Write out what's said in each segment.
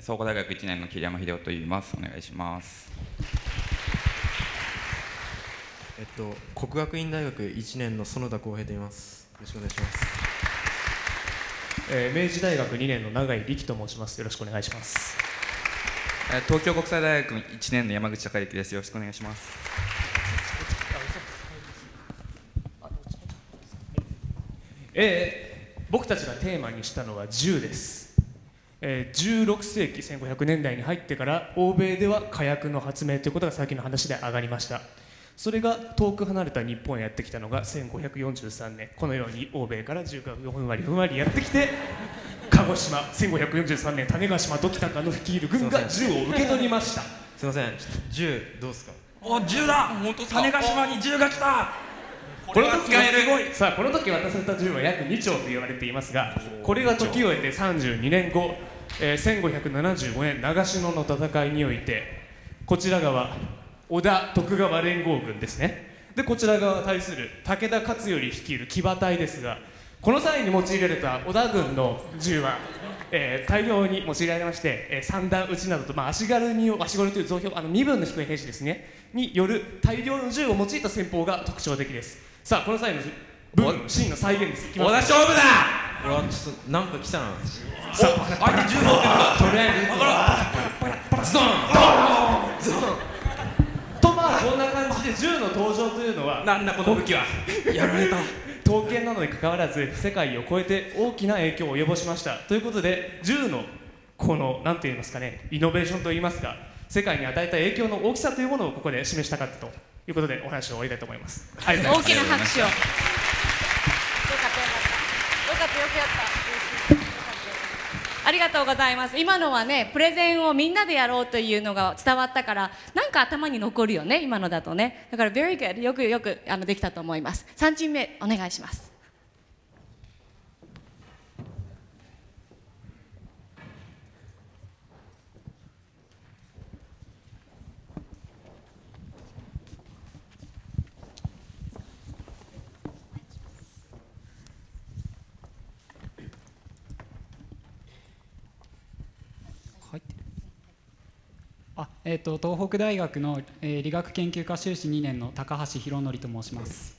総合大学1年の桐山秀夫と言います。お願いします。えっと国学院大学1年の園田光平と言います。よろしくお願いします。えー明治大学2年の永井力と申します。よろしくお願いします。えー東京国際大学1年の山口孝之です。よろしくお願いします。えー僕たちがテーマにしたのは銃です、えー16世紀1500年代に入ってから欧米では火薬の発明ということが先の話で上がりました。それが遠く離れた日本へやってきたのが1543年。このように欧米から銃がふんわりふんわりやってきて鹿児島1543年。種子島時高の率いる軍が銃を受け取りました。すいません。銃どうですか？お銃だ！本当種子島に銃が来た！この時はすごい。さあこの時渡された銃は約2丁と言われていますがこれが時を経て32年後、えー1575年長篠の戦いにおいてこちら側織田徳川連合軍ですね。でこちら側対する武田勝頼率いる騎馬隊ですがこの際に用いられた織田軍の銃は、えー大量に用いられまして、えー三段撃ちなどと、まあ、足軽に足軽という増票あの身分の低い兵士ですね。による大量の銃を用いた戦法が特徴的です。さあこの際の部分のシーンの再現です。いきます。小田勝負だうわちょっとなんか来たなさあ相手銃持ってるとりあえずズドンとまあこんな感じで銃の登場というのはなんだこの武器はやられた刀剣なのに関わらず世界を超えて大きな影響を及ぼしましたということで銃のこの何て言いますかねイノベーションといいますか世界に与えた影響の大きさというものをここで示したかったということでお話を終わりたいと思いますありがとうございます大きな拍手をよかったよかったよかったよくやったよかったありがとうございます。今のはねプレゼンをみんなでやろうというのが伝わったからなんか頭に残るよね今のだとね。だから very good よくよくあのできたと思います。3チーム目お願いします。えー、と東北大学の、えー理学研究科修士2年の高橋博則と申します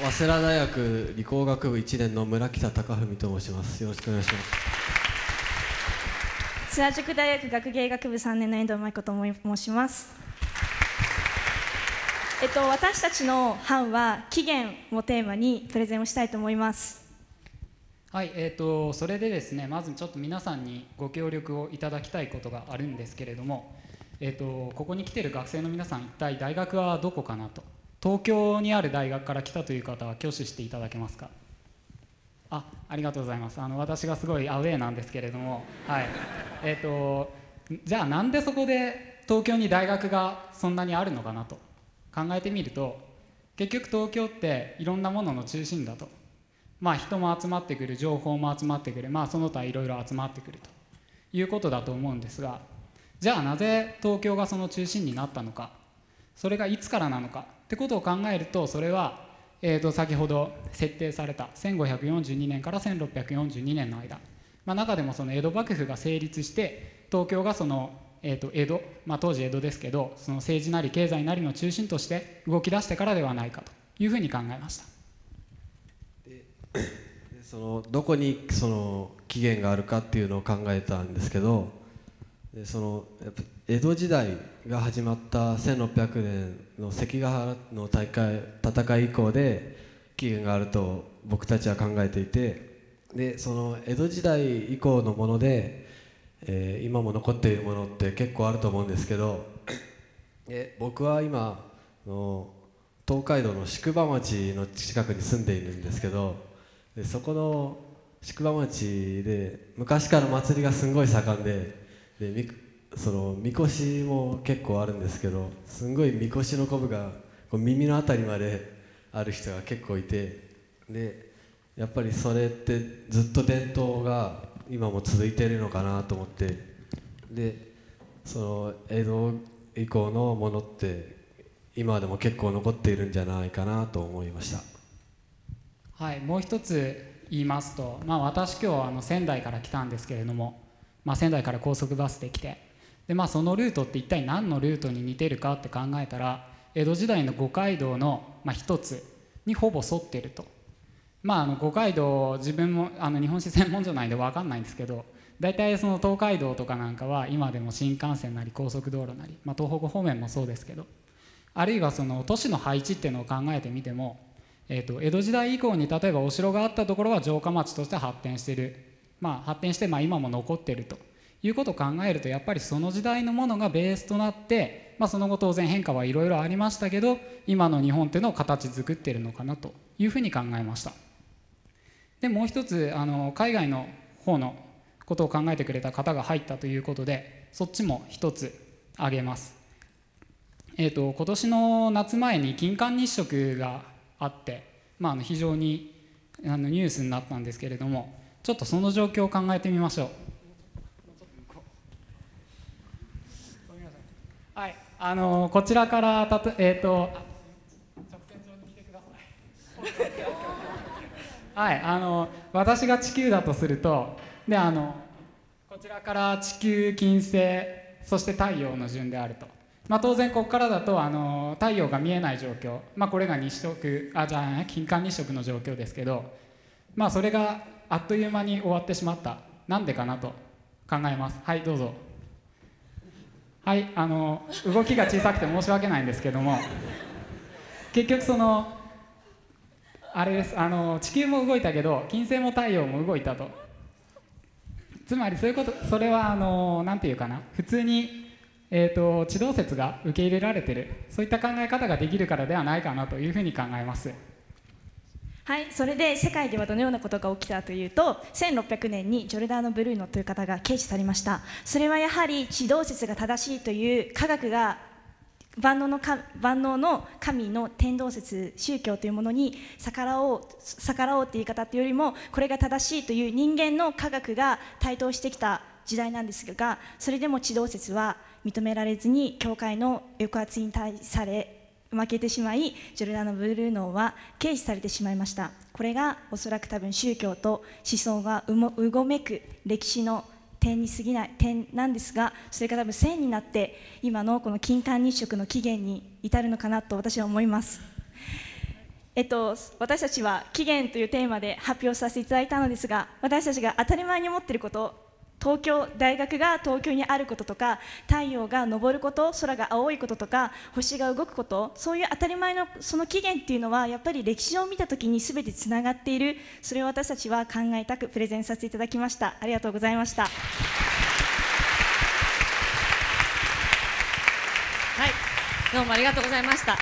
と早稲田大学理工学部1年の村北貴文と申しますよろしくお願いします津屋塾大学学芸学部3年の遠藤舞子と申します。えっと、私たちの班は起源をテーマにプレゼンをしたいと思います。はい、えー、とそれでですねまずちょっと皆さんにご協力をいただきたいことがあるんですけれども、えー、とここに来てる学生の皆さん一体大学はどこかなと。東京にある大学から来たという方は挙手していただけますか？あありがとうございます。あの私がすごいアウェーなんですけれどもはい。えっ、とじゃあなんでそこで東京に大学がそんなにあるのかなと考えてみると結局東京っていろんなものの中心だと。まあ人も集まってくる情報も集まってくるまあその他いろいろ集まってくるということだと思うんですがじゃあなぜ東京がその中心になったのかそれがいつからなのかってことを考えるとそれは、えー、と先ほど設定された1542年から1642年の間、まあ、中でもその江戸幕府が成立して東京がその、えー、と江戸、まあ、当時江戸ですけどその政治なり経済なりの中心として動き出してからではないかというふうに考えました。そのどこにその起源があるかっていうのを考えたんですけどでそのやっぱ江戸時代が始まった1600年の関ヶ原の大会戦い以降で起源があると僕たちは考えていてでその江戸時代以降のもので、えー今も残っているものって結構あると思うんですけどで僕は今の東海道の宿場町の近くに住んでいるんですけどでそこの宿場町で昔から祭りがすごい盛んででみそのみこしも結構あるんですけどすごいみこしのこぶがこう耳のあたりまである人が結構いてでやっぱりそれってずっと伝統が今も続いてるのかなと思ってでその江戸以降のものって今でも結構残っているんじゃないかなと思いました。はい、もう一つ言いますと、まあ、私今日あの仙台から来たんですけれども、まあ、仙台から高速バスで来てで、まあ、そのルートって一体何のルートに似てるかって考えたら江戸時代の五街道の、まあ、一つにほぼ沿ってると。まあ、あの五街道自分もあの日本史専門じゃないんで分かんないんですけど大体その東海道とかなんかは今でも新幹線なり高速道路なり、まあ、東北方面もそうですけどあるいはその都市の配置っていうのを考えてみても、えー、と江戸時代以降に例えばお城があったところは城下町として発展してる、まあ、発展してまあ今も残ってるということを考えるとやっぱりその時代のものがベースとなって、まあ、その後当然変化はいろいろありましたけど今の日本っていうのを形作ってるのかなというふうに考えました。でもう一つあの海外の方のことを考えてくれた方が入ったということでそっちも一つ挙げます。えーと、今年の夏前に金環日食があって、まあ、あの非常にあのニュースになったんですけれどもちょっとその状況を考えてみましょう。はい、あのこちらからたと、えーと、直線上に来てください。はい、あの私が地球だとするとであのこちらから地球金星そして太陽の順であると、まあ、当然ここからだとあの太陽が見えない状況、まあ、これが日食。あじゃあ金環日食の状況ですけど、まあ、それがあっという間に終わってしまった。なんでかなと考えます。はいどうぞ。はいあの動きが小さくて申し訳ないんですけども。結局そのあれです。あの地球も動いたけど金星も太陽も動いたと。つまりそういうことそれはあのなんていうかな。普通に、えーと、地動説が受け入れられてる。そういった考え方ができるからではないかなというふうに考えます。はいそれで世界ではどのようなことが起きたというと1600年にジョルダーノ・ブルーノという方が軽視されました。それはやはり地動説が正しいという科学が万能の万能の神の天動説宗教というものに逆らおう逆らおうって言い方というよりもこれが正しいという人間の科学が台頭してきた時代なんですがそれでも地動説は認められずに教会の抑圧に対され負けてしまいジョルダーノ・ブルーノは軽視されてしまいましたこれがおそらく多分宗教と思想がうごめく歴史の点に過ぎない点なんですがそれが多分線になって今のこの金環日食の起源に至るのかなと私は思います。えっと、私たちは起源というテーマで発表させていただいたのですが私たちが当たり前に思っていること東京大学が東京にあることとか太陽が昇ること空が青いこととか星が動くことそういう当たり前のその起源っていうのはやっぱり歴史を見た時に全てつながっている。それを私たちは考えたくプレゼンさせていただきました。ありがとうございました。はい。どうもありがとうございました。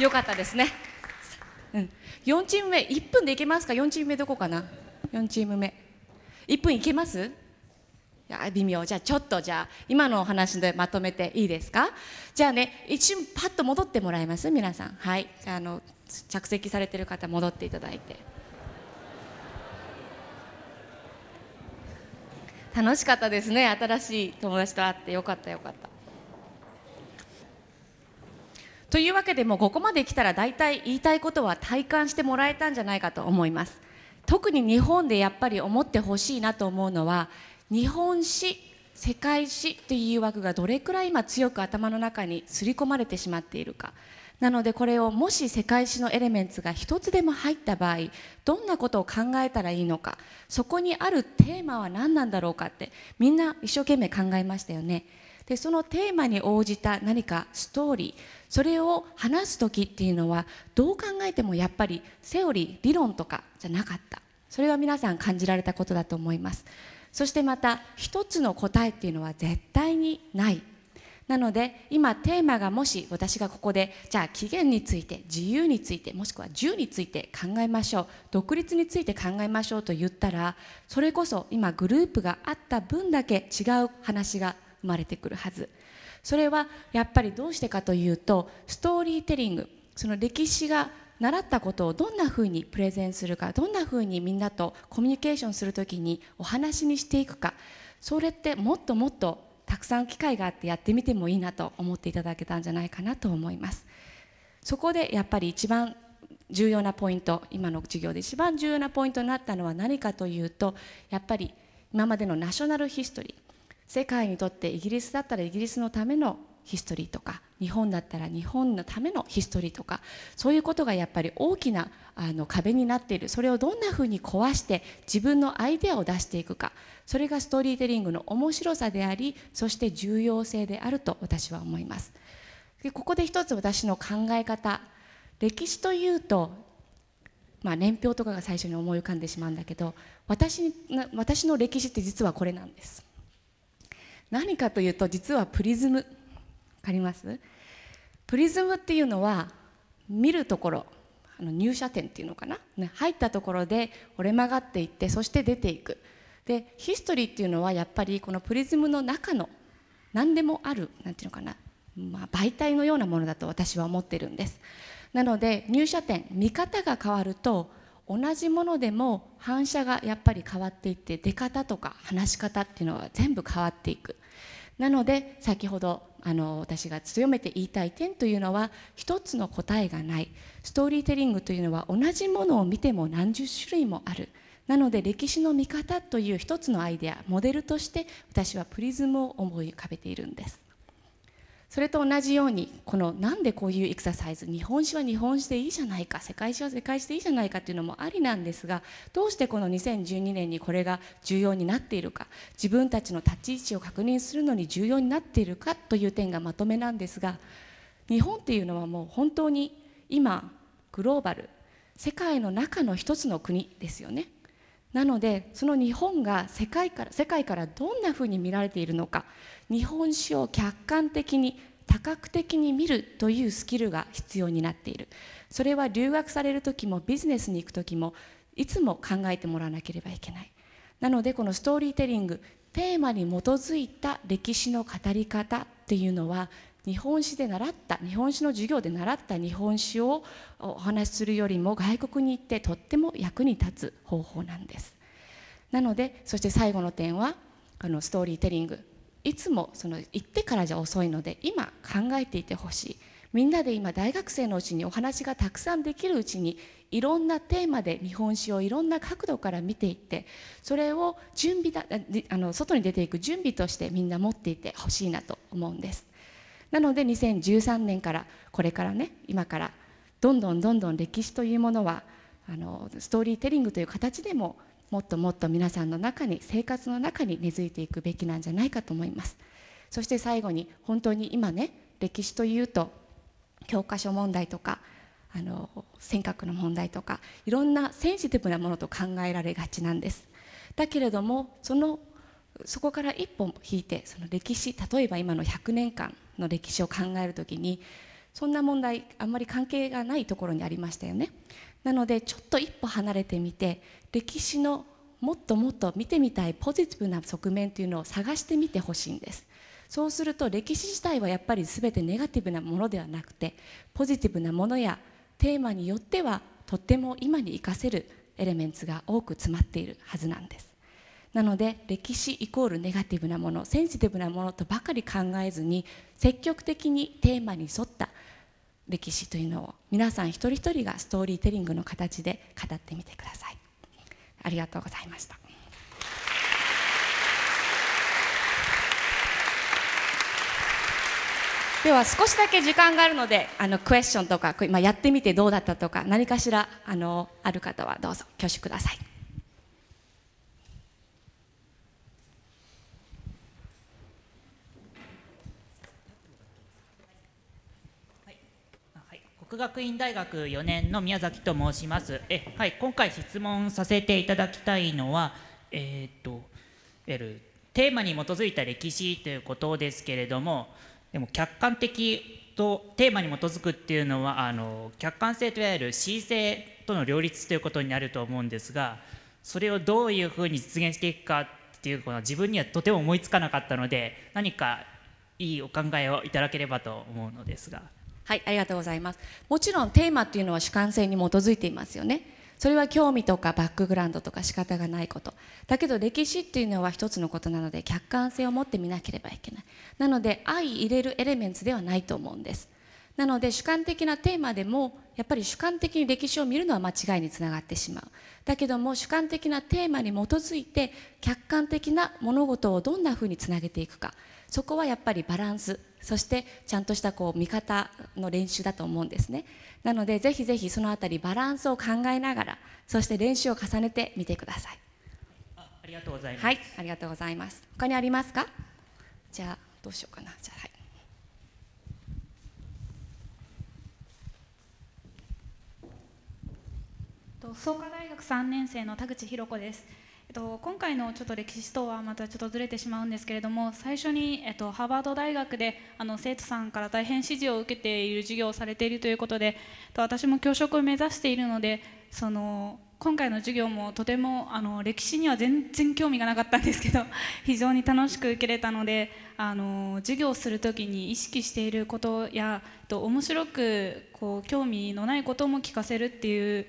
よかったですね。うん。4チーム目1分でいけますか？4チーム目どこかな？4チーム目。1分いけます？いや微妙。じゃあちょっとじゃあ今のお話でまとめていいですか？じゃあね一瞬パッと戻ってもらえます？皆さん。はい。あの着席されてる方戻っていただいて。楽しかったですね。新しい友達と会ってよかったよかった。というわけでもここまで来たら大体言いたいことは体感してもらえたんじゃないかと思います。特に日本でやっぱり思ってほしいなと思うのは日本史世界史という誘惑がどれくらい今強く頭の中に刷り込まれてしまっているか。なのでこれをもし世界史のエレメンツが一つでも入った場合どんなことを考えたらいいのか。そこにあるテーマは何なんだろうかってみんな一生懸命考えましたよね。でそのテーマに応じた何かストーリーそれを話す時っていうのはどう考えてもやっぱりセオリー理論とかじゃなかった。それは皆さん感じられたことだと思います。そしてまた一つの答えっていうのは絶対にない。なので今テーマがもし私がここでじゃあ起源について自由についてもしくは銃について考えましょう独立について考えましょうと言ったらそれこそ今グループがあった分だけ違う話が生まれてくるはず。それはやっぱりどうしてかというとストーリーテリングその歴史が習ったことをどんなふうにプレゼンするかどんなふうにみんなとコミュニケーションするときにお話にしていくかそれってもっともっとたくさん機会があってやってみてもいいなと思っていただけたんじゃないかなと思います。そこでやっぱり一番重要なポイント今の授業で一番重要なポイントになったのは何かというとやっぱり今までのナショナルヒストリー世界にとってイギリスだったらイギリスのためのヒストリーとか日本だったら日本のためのヒストリーとかそういうことがやっぱり大きなあの壁になっている。それをどんなふうに壊して自分のアイデアを出していくか。それがストーリーテリングの面白さでありそして重要性であると私は思います。でここで一つ私の考え方。歴史というとまあ、年表とかが最初に思い浮かんでしまうんだけど私私の歴史って実はこれなんです。何かというと実はプリズム。かります？プリズムっていうのは見るところあの入射点っていうのかな、ね、入ったところで折れ曲がっていってそして出ていく。でヒストリーっていうのはやっぱりこのプリズムの中の何でもあるなんていうのかな、まあ、媒体のようなものだと私は思ってるんです。なので入射点見方が変わると同じものでも反射がやっぱり変わっていって出方とか話し方っていうのは全部変わっていく。なので先ほどあの私が強めて言いたい点というのは一つの答えがない。ストーリーテリングというのは同じものを見ても何十種類もある。なので歴史の見方という一つのアイデアモデルとして私はプリズムを思い浮かべているんです。それと同じようにこのなんでこういうエクササイズ日本史は日本史でいいじゃないか世界史は世界史でいいじゃないかっていうのもありなんですがどうしてこの2012年にこれが重要になっているか自分たちの立ち位置を確認するのに重要になっているかという点がまとめなんですが日本っていうのはもう本当に今グローバル世界の中の一つの国ですよね。なのでその日本が世界から世界からどんなふうに見られているのか日本史を客観的に多角的に見るというスキルが必要になっている。それは留学される時もビジネスに行く時もいつも考えてもらわなければいけない。なのでこのストーリーテリングテーマに基づいた歴史の語り方っていうのは日本史で習った日本史の授業で習った日本史をお話しするよりも外国に行ってとっても役に立つ方法なんです。なのでそして最後の点はあのストーリーテリング。いつもその行ってからじゃ遅いので今考えていてほしい。みんなで今大学生のうちにお話がたくさんできるうちにいろんなテーマで日本史をいろんな角度から見ていってそれを準備だあの外に出ていく準備としてみんな持っていてほしいなと思うんです。なので2013年からこれからね今からどんどんどんどん歴史というものはあのストーリーテリングという形でももっともっと皆さんの中に生活の中に根付いていくべきなんじゃないかと思います。そして最後に本当に今ね歴史というと教科書問題とかあの尖閣の問題とかいろんなセンシティブなものと考えられがちなんです。だけれどもそのそこから一歩引いてその歴史例えば今の100年間の歴史を考えるときにそんな問題あんまり関係がないところにありましたよね。なのでちょっと一歩離れてみて歴史のもっともっと見てみたいポジティブな側面というのを探してみてほしいんです。そうすると歴史自体はやっぱり全てネガティブなものではなくてポジティブなものやテーマによってはとっても今に生かせるエレメンツが多く詰まっているはずなんです。なので歴史イコールネガティブなものセンシティブなものとばかり考えずに積極的にテーマに沿った歴史というのを皆さん一人一人がストーリーテリングの形で語ってみてください。ありがとうございました。では少しだけ時間があるのであのクエスチョンとか今やってみてどうだったとか何かしらあのある方はどうぞ挙手ください。学院大学4年の宮崎と申します。えはい、今回質問させていただきたいのは、えー、っとるテーマに基づいた歴史ということですけれども、でも客観的とテーマに基づくっていうのはあの客観性といわゆる恣意性との両立ということになると思うんですが、それをどういうふうに実現していくかっていうのは自分にはとても思いつかなかったので、何かいいお考えをいただければと思うのですが。はいありがとうございます。もちろんテーマっていうのは主観性に基づいていますよね。それは興味とかバックグラウンドとか仕方がないこと。だけど歴史っていうのは一つのことなので客観性を持って見なければいけない。なので相入れるエレメンツではないと思うんです。なので主観的なテーマでもやっぱり主観的に歴史を見るのは間違いにつながってしまう。だけども主観的なテーマに基づいて客観的な物事をどんなふうにつなげていくか。そこはやっぱりバランスそしてちゃんとしたこう見方の練習だと思うんですね。なのでぜひぜひそのあたりバランスを考えながらそして練習を重ねてみてください。あありがとうございます、はいありがとうございます。他にありますか？じゃあどうしようかな。じゃあはい。と創価大学3年生の田口博子です。と、今回のちょっと歴史とはまたちょっとずれてしまうんですけれども最初に、えっと、ハーバード大学であの生徒さんから大変支持を受けている授業をされているということでと私も教職を目指しているのでその今回の授業もとてもあの歴史には全然興味がなかったんですけど 非常に楽しく受けれたのであの授業する時に意識していることやと面白くこう興味のないことも聞かせるっていう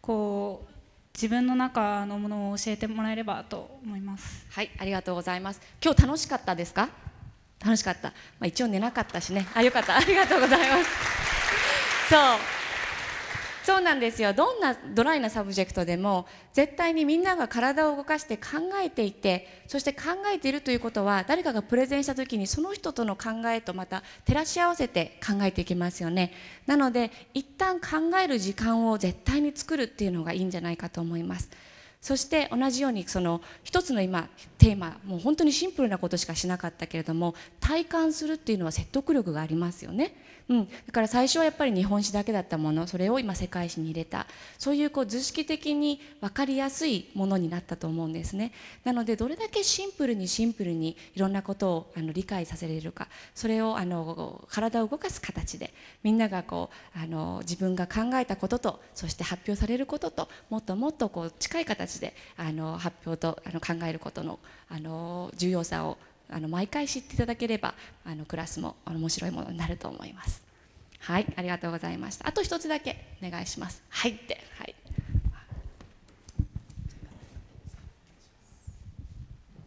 こう自分の中のものを教えてもらえればと思います。はい、ありがとうございます。今日楽しかったですか？楽しかった。まあ一応寝なかったしね。あ、よかった。ありがとうございます。そう。そうなんですよ。どんなドライな subject でも絶対にみんなが体を動かして考えていて、そして考えているということは誰かがプレゼンした時にその人との考えとまた照らし合わせて考えていきますよね。なので一旦考える時間を絶対に作るっていうのがいいんじゃないかと思います。そして同じようにその一つの今テーマもう本当にシンプルなことしかしなかったけれども体感するっていうのは説得力がありますよね。うん、だから最初はやっぱり日本史だけだったものそれを今世界史に入れた。そういうこう図式的に分かりやすいものになったと思うんですね。なのでどれだけシンプルにシンプルにいろんなことをあの理解させれるか。それをあの体を動かす形でみんながこうあの自分が考えたこととそして発表されることともっともっとこう近い形であの発表とあの考えることのあの重要さをあの毎回知っていただければあのクラスも面白いものになると思います。はい、ありがとうございました。あと一つだけお願いします。はいって、はい。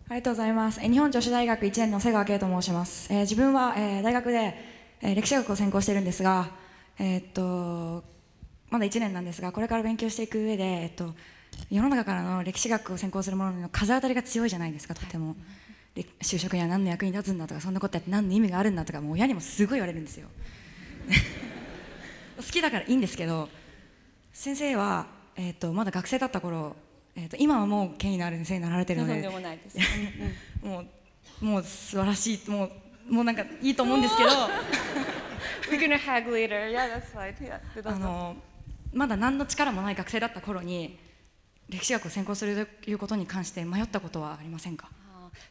ありがとうございます。えー日本女子大学1年の瀬川圭と申します。えー自分は、えー大学で、えー歴史学を専攻しているんですが、えーっとまだ1年なんですが、これから勉強していく上で、えっと世の中からの歴史学を専攻する者の風当たりが強いじゃないですか、とても。で就職には何の役に立つんだとか、そんなことやって何の意味があるんだとか、もう親にもすごい言われるんですよ。好きだからいいんですけど、先生は、えーっとまだ学生だった頃、えーっと今はもう権威のある先生になられてるのでとんで。もないです。もうもう素晴らしいもうもうなんかいいと思うんですけど あのまだ何の力もない学生だった頃に歴史学を専攻するということに関して迷ったことはありませんか？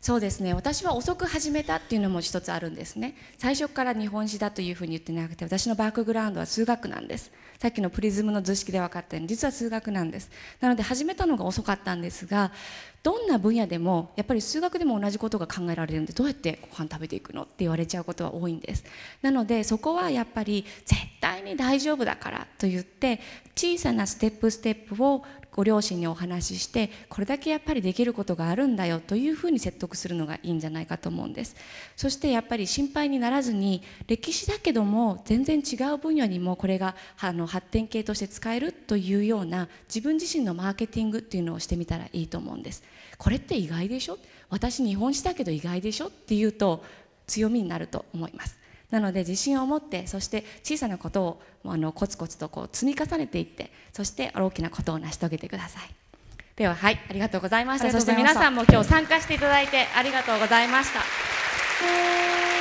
そうですね。私は遅く始めたっていうのも一つあるんですね。最初から日本史だというふうに言ってなくて私のバックグラウンドは数学なんです。さっきのプリズムの図式で分かったように実は数学なんです。なので始めたのが遅かったんですがどんな分野でもやっぱり数学でも同じことが考えられるんでどうやってご飯食べていくのって言われちゃうことは多いんです。なのでそこはやっぱり絶対に大丈夫だからと言って小さなステップステップをご両親にお話ししてこれだけやっぱりできることがあるんだよというふうに説得するのがいいんじゃないかと思うんです。そしてやっぱり心配にならずに歴史だけども全然違う分野にもこれがあの発展系として使えるというような自分自身のマーケティングっていうのをしてみたらいいと思うんです。これって意外でしょ？私日本史だけど意外でしょ？っていうと強みになると思います。なので自信を持ってそして小さなことをあのコツコツとこう積み重ねていってそして大きなことを成し遂げてください。でははいありがとうございました。そして皆さんも今日参加していただいてありがとうございました